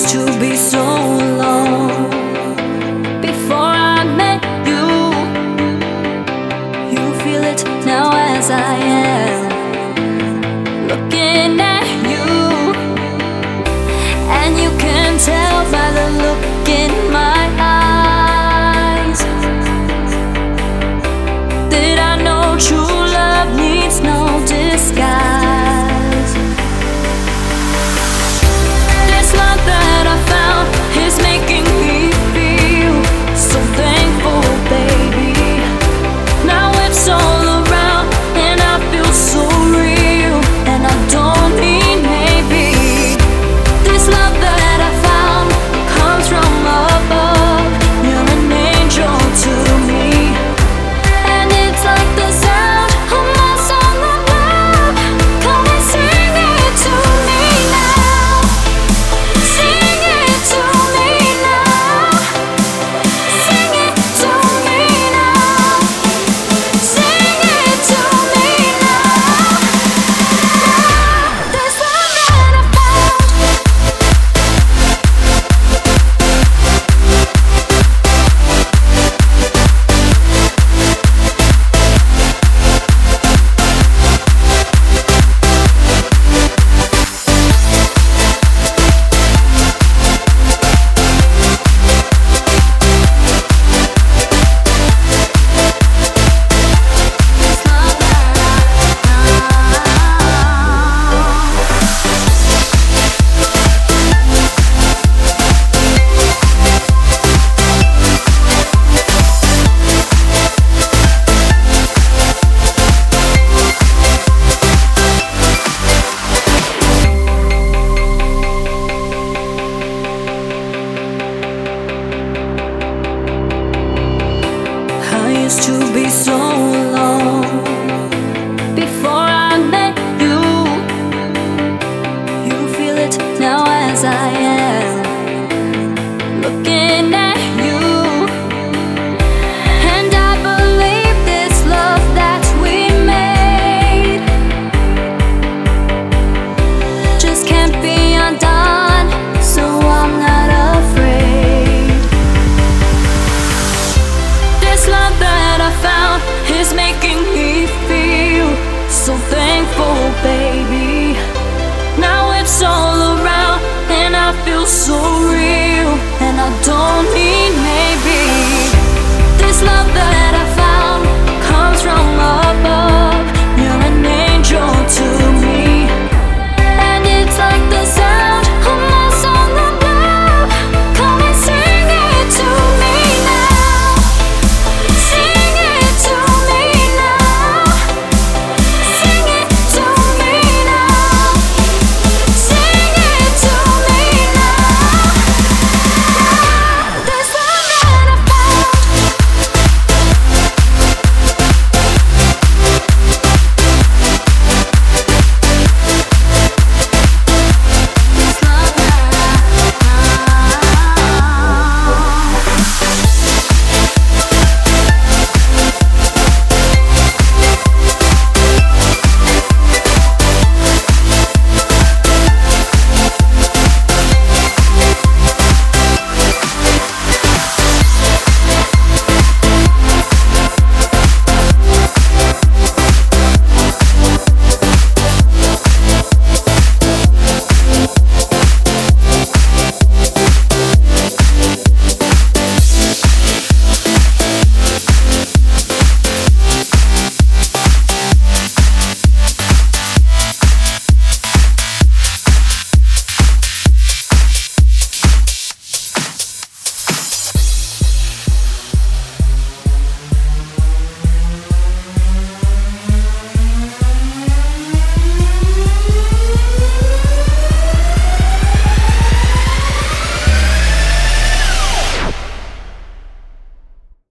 used to be so alone before I met you. You feel it now as I am. used to be so so real, and I don't need.